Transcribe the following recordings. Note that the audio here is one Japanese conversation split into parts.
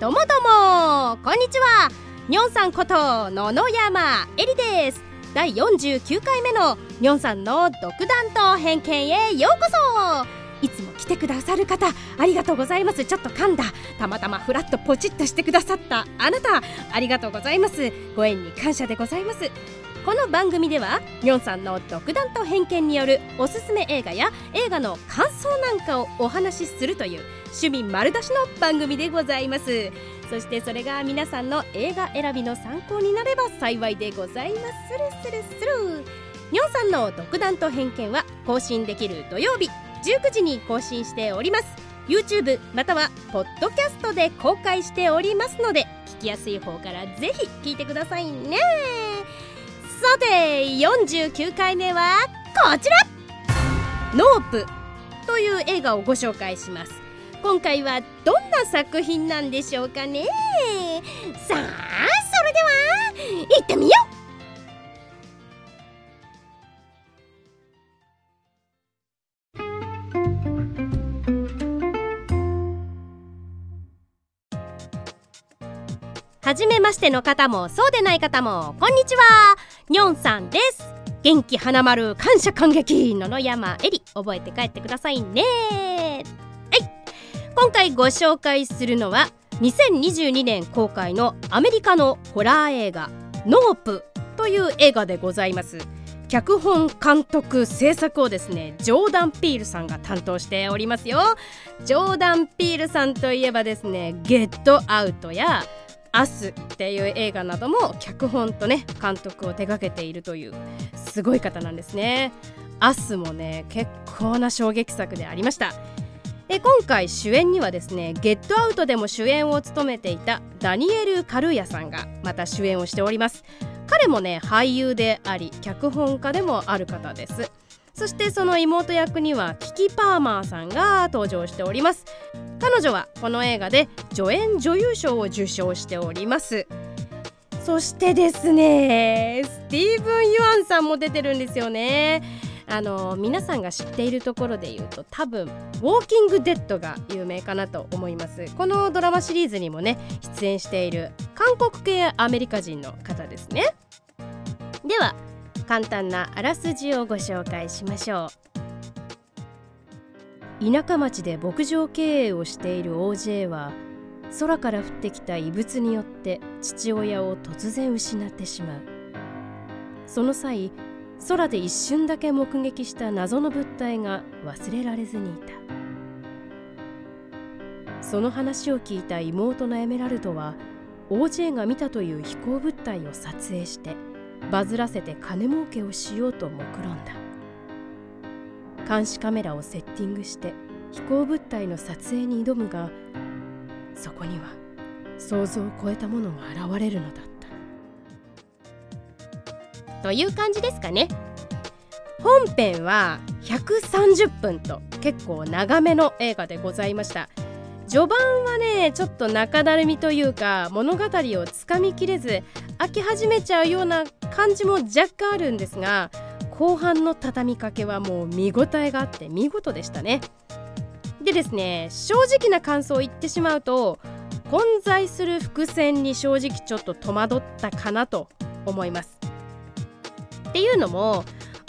どうもどうもこんにちは。にょんさんこと野々山えりです。第49回目のにょんさんの独断と偏見へようこそ。いつも来てくださる方ありがとうございます。ちょっと噛んだ。たまたまフラッとポチッとしてくださったあなたありがとうございます。ご縁に感謝でございます。この番組ではにょんさんの独断と偏見によるおすすめ映画や映画の感想なんかをお話しするという趣味丸出しの番組でございます。そしてそれが皆さんの映画選びの参考になれば幸いでございます。スルスルスルにょんさんの独断と偏見は更新できる土曜日19時に更新しております。YouTube またはポッドキャストで公開しておりますので聞きやすい方からぜひ聞いてくださいね。さて49回目はこちら「ノープ」という映画をご紹介します。今回はどんな作品なんでしょうかね。さあそれでは行ってみよう。はじめましての方もそうでない方もこんにちは。にょんさんです。元気花丸感謝感激野々山えり。覚えて帰ってくださいね。はい。今回ご紹介するのは2022年公開のアメリカのホラー映画「ノープ」という映画でございます。脚本監督制作をですねジョーダン・ピールさんが担当しておりますよ。ジョーダン・ピールさんといえばですね「ゲットアウト」やアスっていう映画なども脚本とね監督を手掛けているというすごい方なんですね。アスもね結構な衝撃作でありました。で今回主演にはですねゲットアウトでも主演を務めていたダニエル・カルーヤさんがまた主演をしております。彼もね俳優であり脚本家でもある方です。そしてその妹役にはキキ・パーマーさんが登場しております。彼女はこの映画で助演女優賞を受賞しております。そしてですねスティーブン・ユアンさんも出てるんですよね。あの皆さんが知っているところで言うと多分「ウォーキング・デッド」が有名かなと思います。このドラマシリーズにもね出演している韓国系アメリカ人の方ですね。では簡単なあらすじをご紹介しましょう。田舎町で牧場経営をしている OJ は空から降ってきた異物によって父親を突然失ってしまう。その際空で一瞬だけ目撃した謎の物体が忘れられずにいた。その話を聞いた妹のエメラルドは OJ が見たという飛行物体を撮影してバズらせて金儲けをしようと目論んだ。監視カメラをセッティングして飛行物体の撮影に挑むがそこには想像を超えたものが現れるのだった。という感じですかね。本編は130分と結構長めの映画でございました。序盤はねちょっと中だるみというか物語をつかみきれず飽き始めちゃうような感じも若干あるんですが後半の畳みかけはもう見応えがあって見事でしたね。でですね正直な感想を言ってしまうと混在する伏線に正直ちょっと戸惑ったかなと思います。っていうのも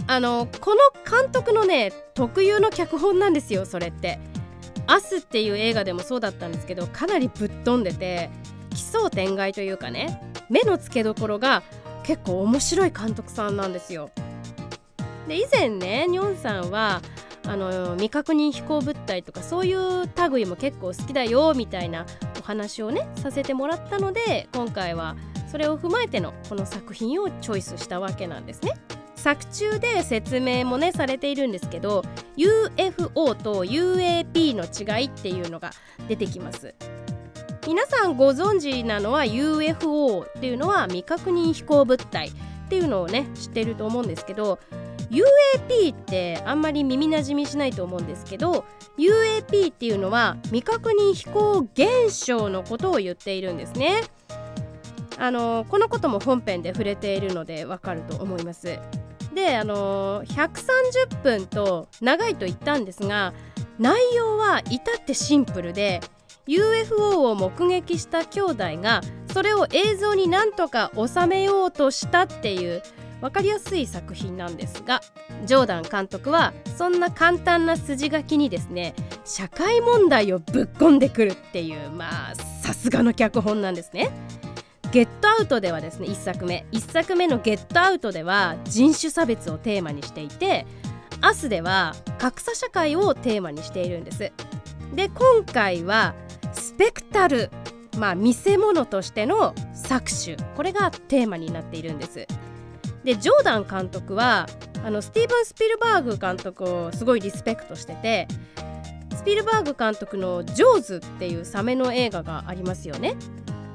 あのこの監督のね特有の脚本なんですよそれって「アスっていう映画でもそうだったんですけどかなりぶっ飛んでて奇想天外というかね目の付けどころが結構面白い監督さんなんですよ。で以前ねニョンさんはあの未確認飛行物体とかそういう類も結構好きだよみたいなお話をねさせてもらったので今回はそれを踏まえてのこの作品をチョイスしたわけなんですね。作中で説明もねされているんですけど UFO と UAP の違いっていうのが出てきます皆さんご存知なのは UFO っていうのは未確認飛行物体っていうのをね知ってると思うんですけど UAP ってあんまり耳なじみしないと思うんですけど UAP っていうのは未確認飛行現象のことを言っているんですね。あのこのことも本編で触れているのでわかると思います。であの130分と長いと言ったんですが内容は至ってシンプルで UFO を目撃した兄弟がそれを映像になんとか収めようとしたっていう分かりやすい作品なんですがジョーダン監督はそんな簡単な筋書きにですね社会問題をぶっ込んでくるっていうまあさすがの脚本なんですね。ゲットアウトではですね1作目。1作目のゲットアウトでは人種差別をテーマにしていてアスでは格差社会をテーマにしているんです。で今回はスペクタルまあ見せ物としての搾取。これがテーマになっているんです。でジョーダン監督はあのスティーブン・スピルバーグ監督をすごいリスペクトしててスピルバーグ監督の「ジョーズ」っていうサメの映画がありますよね。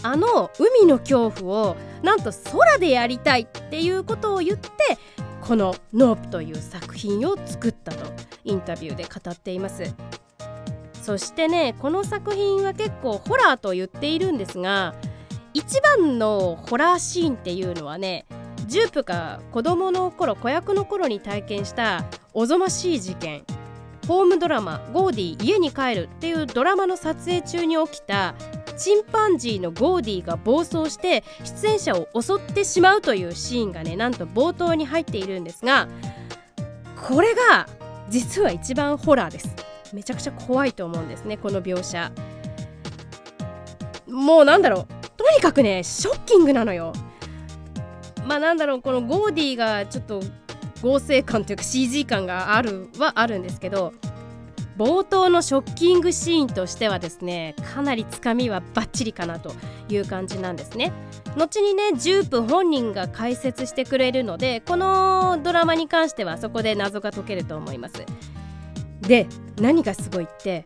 あの海の恐怖をなんと空でやりたいっていうことを言ってこの「ノープ」という作品を作ったとインタビューで語っています。そしてねこの作品は結構ホラーと言っているんですが一番のホラーシーンっていうのはねジュープが子供の頃子役の頃に体験したおぞましい事件。ホームドラマ「ゴーディー家に帰る」っていうドラマの撮影中に起きたチンパンジーのゴーディーが暴走して出演者を襲ってしまうというシーンがねなんと冒頭に入っているんですがこれが実は一番ホラーです。めちゃくちゃ怖いと思うんですねこの描写。もうなんだろう。とにかくねショッキングなのよ。まあなんだろうこのゴーディーがちょっと合成感というか CG 感があるはあるんですけど冒頭のショッキングシーンとしてはですねかなりつかみはバッチリかなという感じなんですね。後にねジュープ本人が解説してくれるのでこのドラマに関してはそこで謎が解けると思います。で何がすごいって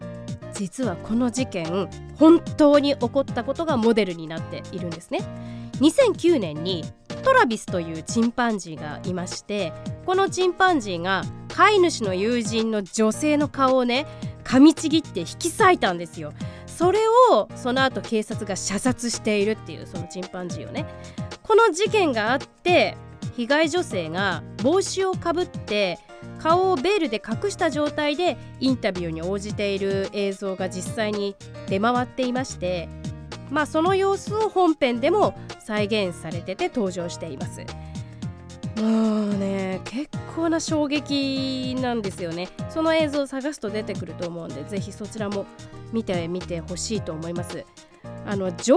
実はこの事件本当に起こったことがモデルになっているんですね。2009年にトラビスというチンパンジーがいましてこのチンパンジーが飼い主の友人の女性の顔をね噛みちぎって引き裂いたんですよ。それをその後警察が射殺しているっていうそのチンパンジーをね。この事件があって被害女性が帽子をかぶって顔をベールで隠した状態でインタビューに応じている映像が実際に出回っていましてまあその様子を本編でも再現されてて登場しています。もうね結構な衝撃なんですよね。その映像を探すと出てくると思うんでぜひそちらも見てみてほしいと思います。あの情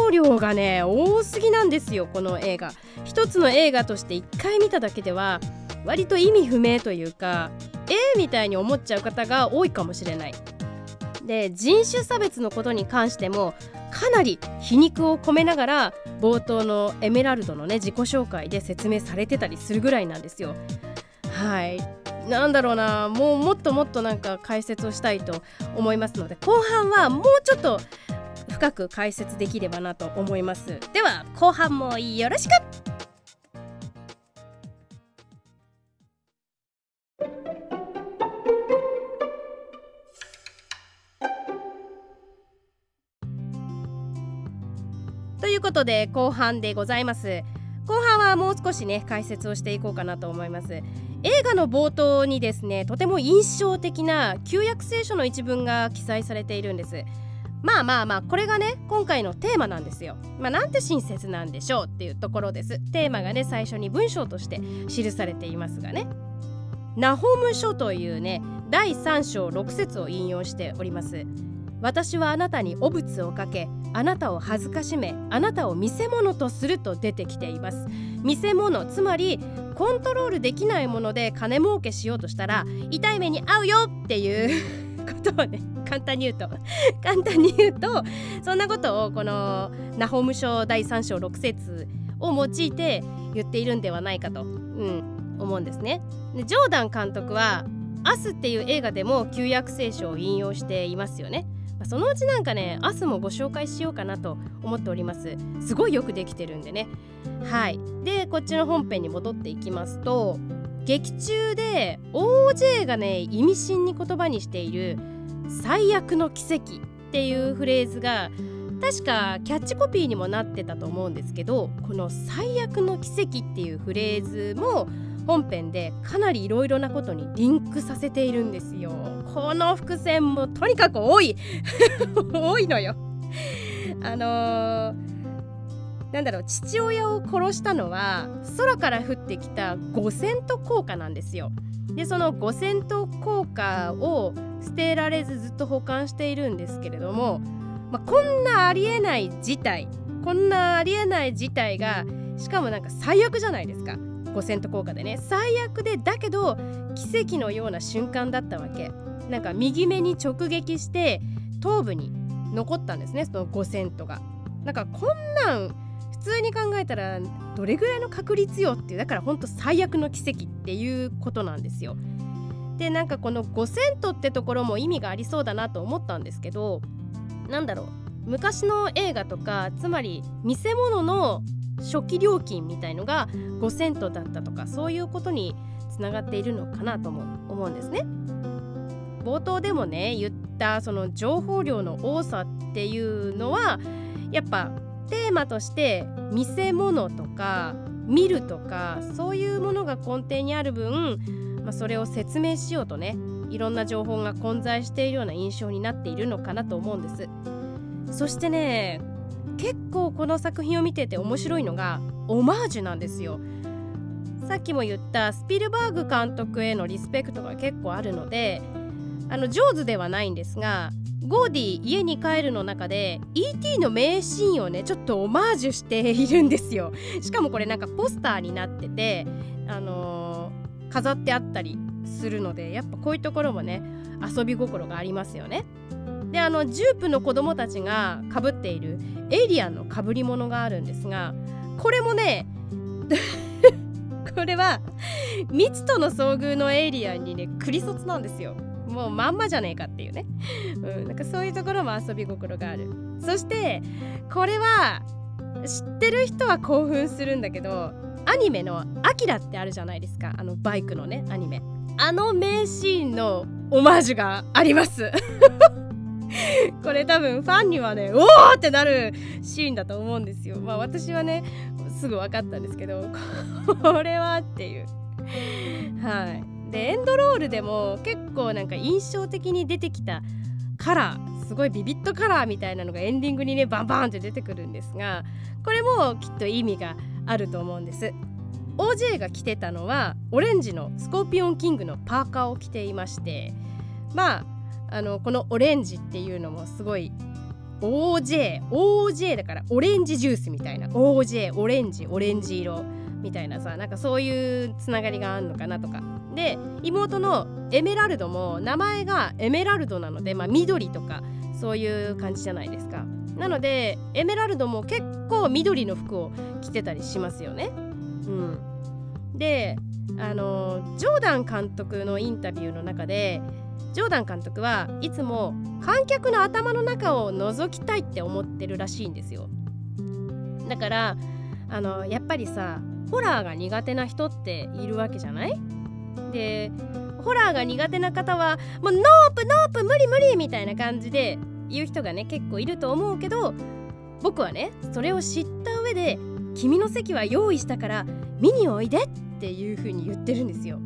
報量がね多すぎなんですよこの映画。一つの映画として1回見ただけでは割と意味不明というかえー、みたいに思っちゃう方が多いかもしれない。で人種差別のことに関してもかなり皮肉を込めながら冒頭のエメラルドのね自己紹介で説明されてたりするぐらいなんですよ。はい。なんだろうな。もうもっともっとなんか解説をしたいと思いますので後半はもうちょっと深く解説できればなと思います。では後半もよろしく!ことで後半でございます。後半はもう少しね解説をしていこうかなと思います。映画の冒頭にですねとても印象的な旧約聖書の一文が記載されているんです。まあまあまあこれがね今回のテーマなんですよ。まあなんて親切なんでしょうっていうところです。テーマがね最初に文章として記されていますがね。ナホム書というね第3章6節を引用しております。私はあなたに汚物をかけあなたを恥ずかしめあなたを見せ物とすると出てきています。見せ物つまりコントロールできないもので金儲けしようとしたら痛い目に遭うよっていうことをね簡単に言うと簡単に言うとそんなことをこのナホム書第3章6節を用いて言っているんではないかと、うん、思うんですね。でジョーダン監督は「アス」っていう映画でも旧約聖書を引用していますよね。そのうちなんかね明日もご紹介しようかなと思っております。すごいよくできてるんでね。はい。でこっちの本編に戻っていきますと劇中で OJ がね意味深に言葉にしている最悪の奇跡っていうフレーズが確かキャッチコピーにもなってたと思うんですけどこの最悪の奇跡っていうフレーズも本編でかなりいろいろなことにリンクさせているんですよ。この伏線もとにかく多い。多いのよ。あのー、なんだろう。父親を殺したのは空から降ってきた五線と効果なんですよ。でその五線と効果を捨てられずずっと保管しているんですけれども、まあ、こんなありえない事態こんなありえない事態がしかもなんか最悪じゃないですか。5%効果でね最悪でだけど奇跡のような瞬間だったわけ。なんか右目に直撃して頭部に残ったんですねその5セントが。なんかこんなん普通に考えたらどれぐらいの確率よっていうだからほんと最悪の奇跡っていうことなんですよ。でなんかこの5セントってところも意味がありそうだなと思ったんですけどなんだろう。昔の映画とかつまり見せ物の初期料金みたいのが5セントだったとかそういうことにつながっているのかなとも思うんですね。冒頭でもね言ったその情報量の多さっていうのはやっぱテーマとして見せ物とか見るとかそういうものが根底にある分、まあ、それを説明しようとねいろんな情報が混在しているような印象になっているのかなと思うんですそしてね結構この作品を見てて面白いのがオマージュなんですよさっきも言ったスピルバーグ監督へのリスペクトが結構あるのであのジョーズではないんですがゴーディ家に帰るの中で E.T. の名シーンをねちょっとオマージュしているんですよしかもこれなんかポスターになっててあのー、飾ってあったりするのでやっぱこういうところもね遊び心がありますよねであのジュープの子供たちがかぶっているエイリアンのかぶり物があるんですがこれもね これは未知との遭遇のエイリアンにねクリソツなんですよ。もうまんまじゃねえかっていうね、うん、なんかそういうところも遊び心がある。そしてこれは知ってる人は興奮するんだけどアニメの「アキラ」ってあるじゃないですか。あのバイクのねアニメ。あの名シーンのオマージュがあります。これ多分ファンにはねおーってなるシーンだと思うんですよ。まあ私はねすぐ分かったんですけど これはっていう。はい。でエンドロールでも結構なんか印象的に出てきたカラーすごいビビットカラーみたいなのがエンディングにねバンバンって出てくるんですがこれもきっと意味があると思うんです。OJ が着てたのはオレンジのスコーピオンキングのパーカーを着ていましてまああのこのオレンジっていうのもすごい OJ OJ だからオレンジジュースみたいな OJ オレンジオレンジ色みたいなさなんかそういうつながりがあるのかなとか。で妹のエメラルドも名前がエメラルドなので、まあ、緑とかそういう感じじゃないですか。なのでエメラルドも結構緑の服を着てたりしますよね。うん。であのジョーダン監督のインタビューの中でジョーダン監督はいつも観客の頭の中を覗きたいって思ってるらしいんですよ。だからあのやっぱりさホラーが苦手な人っているわけじゃない？でホラーが苦手な方はもうノープノープ無理無理みたいな感じで言う人がね結構いると思うけど僕はねそれを知った上で君の席は用意したから見においでっていう風に言ってるんですよ。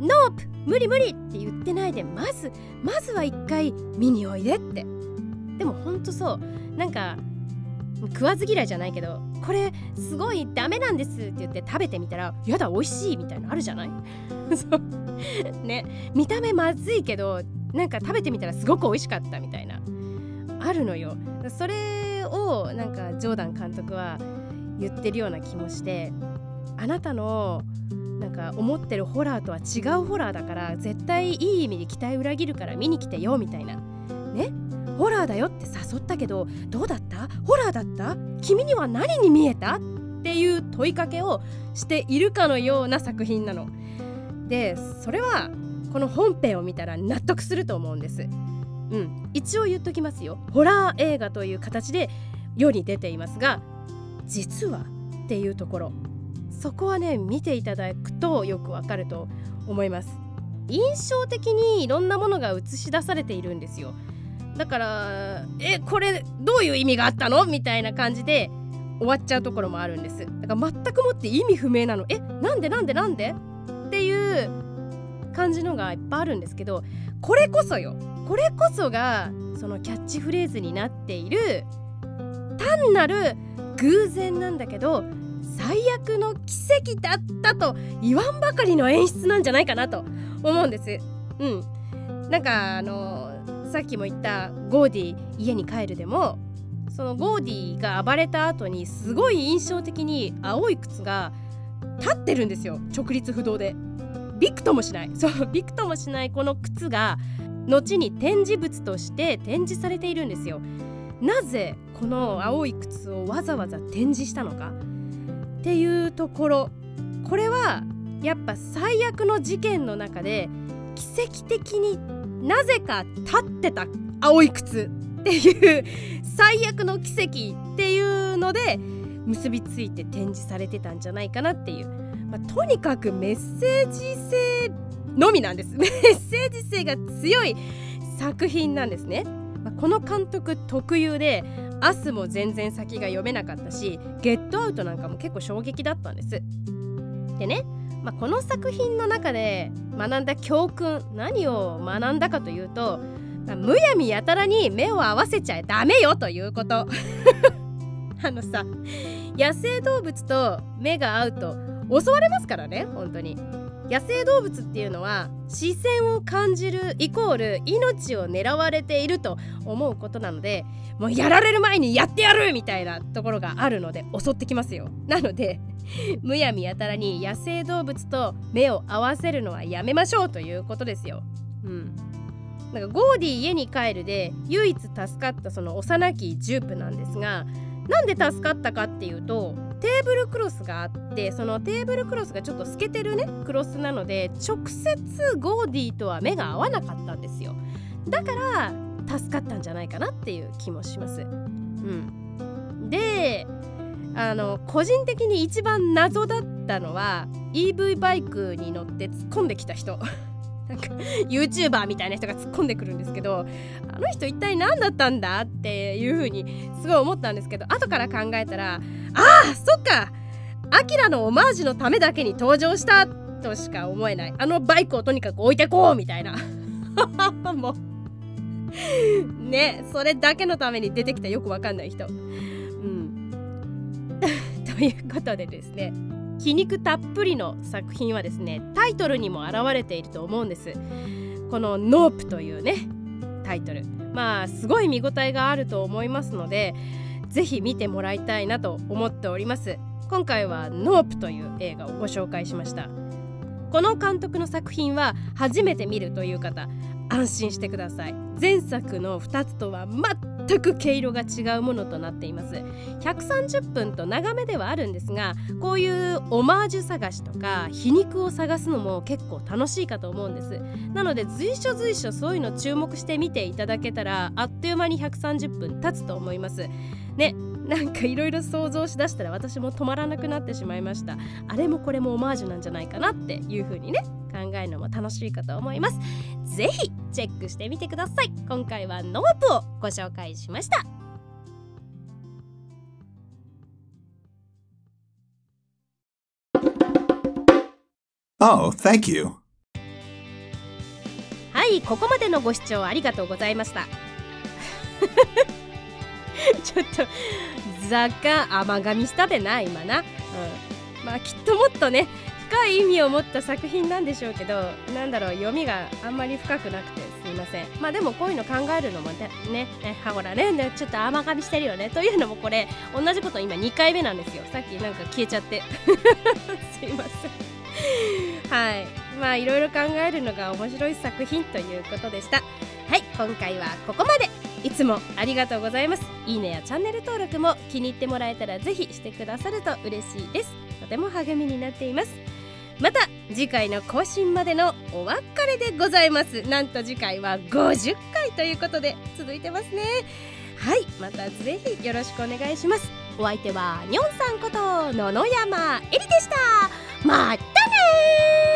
ノープ無理無理って言ってないでまずまずは一回見においでって。でもほんとそう。なんか食わず嫌いじゃないけどこれすごいダメなんですって言って食べてみたらやだ美味しいみたいなのあるじゃない？そう。ね。見た目まずいけどなんか食べてみたらすごく美味しかったみたいな。あるのよ。それをなんかジョーダン監督は言ってるような気もしてあなたのなんか思ってるホラーとは違うホラーだから絶対いい意味で期待裏切るから見に来てよみたいな。ね？ホラーだよって誘ったけどどうだった？ホラーだった？君には何に見えた？っていう問いかけをしているかのような作品なの。でそれはこの本編を見たら納得すると思うんです。うん、一応言っときますよ。ホラー映画という形で世に出ていますが実はっていうところ。そこはね見ていただくとよくわかると思います。印象的にいろんなものが映し出されているんですよ。だからえこれどういう意味があったの？みたいな感じで終わっちゃうところもあるんです。だから全くもって意味不明なの。えなんで？なんで？なんで？っていう感じのがいっぱいあるんですけどこれこそよ。これこそがそのキャッチフレーズになっている単なる偶然なんだけど最悪の奇跡だったと言わんばかりの演出なんじゃないかなと思うんです。うん、なんかあのさっきも言ったゴーディ家に帰るでもそのゴーディが暴れた後にすごい印象的に青い靴が立ってるんですよ。直立不動で。びくともしない。そうびくともしないこの靴が後に展示物として展示されているんですよ。なぜこの青い靴をわざわざ展示したのか。っていうところ。これはやっぱ最悪の事件の中で奇跡的になぜか立ってた青い靴。っていう最悪の奇跡っていうので結びついて展示されてたんじゃないかなっていう、まあ、とにかくメッセージ性のみなんです。メッセージ性が強い作品なんですね、まあ、この監督特有で明日も全然先が読めなかったしゲットアウトなんかも結構衝撃だったんです。でね、まあ、この作品の中で学んだ教訓何を学んだかというと、まあ、むやみやたらに目を合わせちゃダメよということ。あのさ野生動物と目が合うと襲われますからね本当に。野生動物っていうのは視線を感じるイコール命を狙われていると思うことなのでもうやられる前にやってやるみたいなところがあるので襲ってきますよ。なので むやみやたらに野生動物と目を合わせるのはやめましょうということですよ。うん。なんかゴーディー家に帰るで唯一助かったその幼きジュープなんですがなんで助かったかっていうとテーブルクロスがあってそのテーブルクロスがちょっと透けてるねクロスなので直接ゴーディーとは目が合わなかったんですよだから助かったんじゃないかなっていう気もします。うん、であの個人的に一番謎だったのは EV バイクに乗って突っ込んできた人。なんか YouTuber みたいな人が突っ込んでくるんですけどあの人一体何だったんだっていう風にすごい思ったんですけど後から考えたらああそっかアキラのオマージュのためだけに登場したとしか思えない。あのバイクをとにかく置いてこうみたいな。もう。ねそれだけのために出てきたよくわかんない人。うん。ということでですね。皮肉たっぷりの作品はですねタイトルにも表れていると思うんです。この「ノープ」というねタイトル。まあすごい見応えがあると思いますのでぜひ見てもらいたいなと思っております。今回は「ノープ」という映画をご紹介しました。この監督の作品は初めて見るという方安心してください。前作の2つとは全く毛色が違うものとなっています。130分と長めではあるんですがこういうオマージュ探しとか皮肉を探すのも結構楽しいかと思うんです。なので随所随所そういうの注目して見ていただけたらあっという間に130分経つと思います。ね なんかいろいろ想像しだしたら私も止まらなくなってしまいました。あれもこれもオマージュなんじゃないかなっていう風にね考えるのも楽しいかと思います。ぜひチェックしてみてください。今回はノープをご紹介しました。Oh, thank you. はいここまでのご視聴ありがとうございました。ちょっと雑貨甘噛みしたでな今な、うん、まあきっともっとね深い意味を持った作品なんでしょうけどなんだろう読みがあんまり深くなくてすいません。まあでもこういうの考えるのもねねはほらねねちょっと甘噛みしてるよね。というのもこれ同じこと今2回目なんですよ。さっきなんか消えちゃって。すいません。はい。まあいろいろ考えるのが面白い作品ということでした。はい今回はここまで。いつもありがとうございます。いいねやチャンネル登録も気に入ってもらえたらぜひしてくださると嬉しいです。とても励みになっています。また次回の更新までのお別れでございます。なんと次回は50回ということで続いてますね。はいまたぜひよろしくお願いします。お相手はにょんさんこと野々山えりでした。またね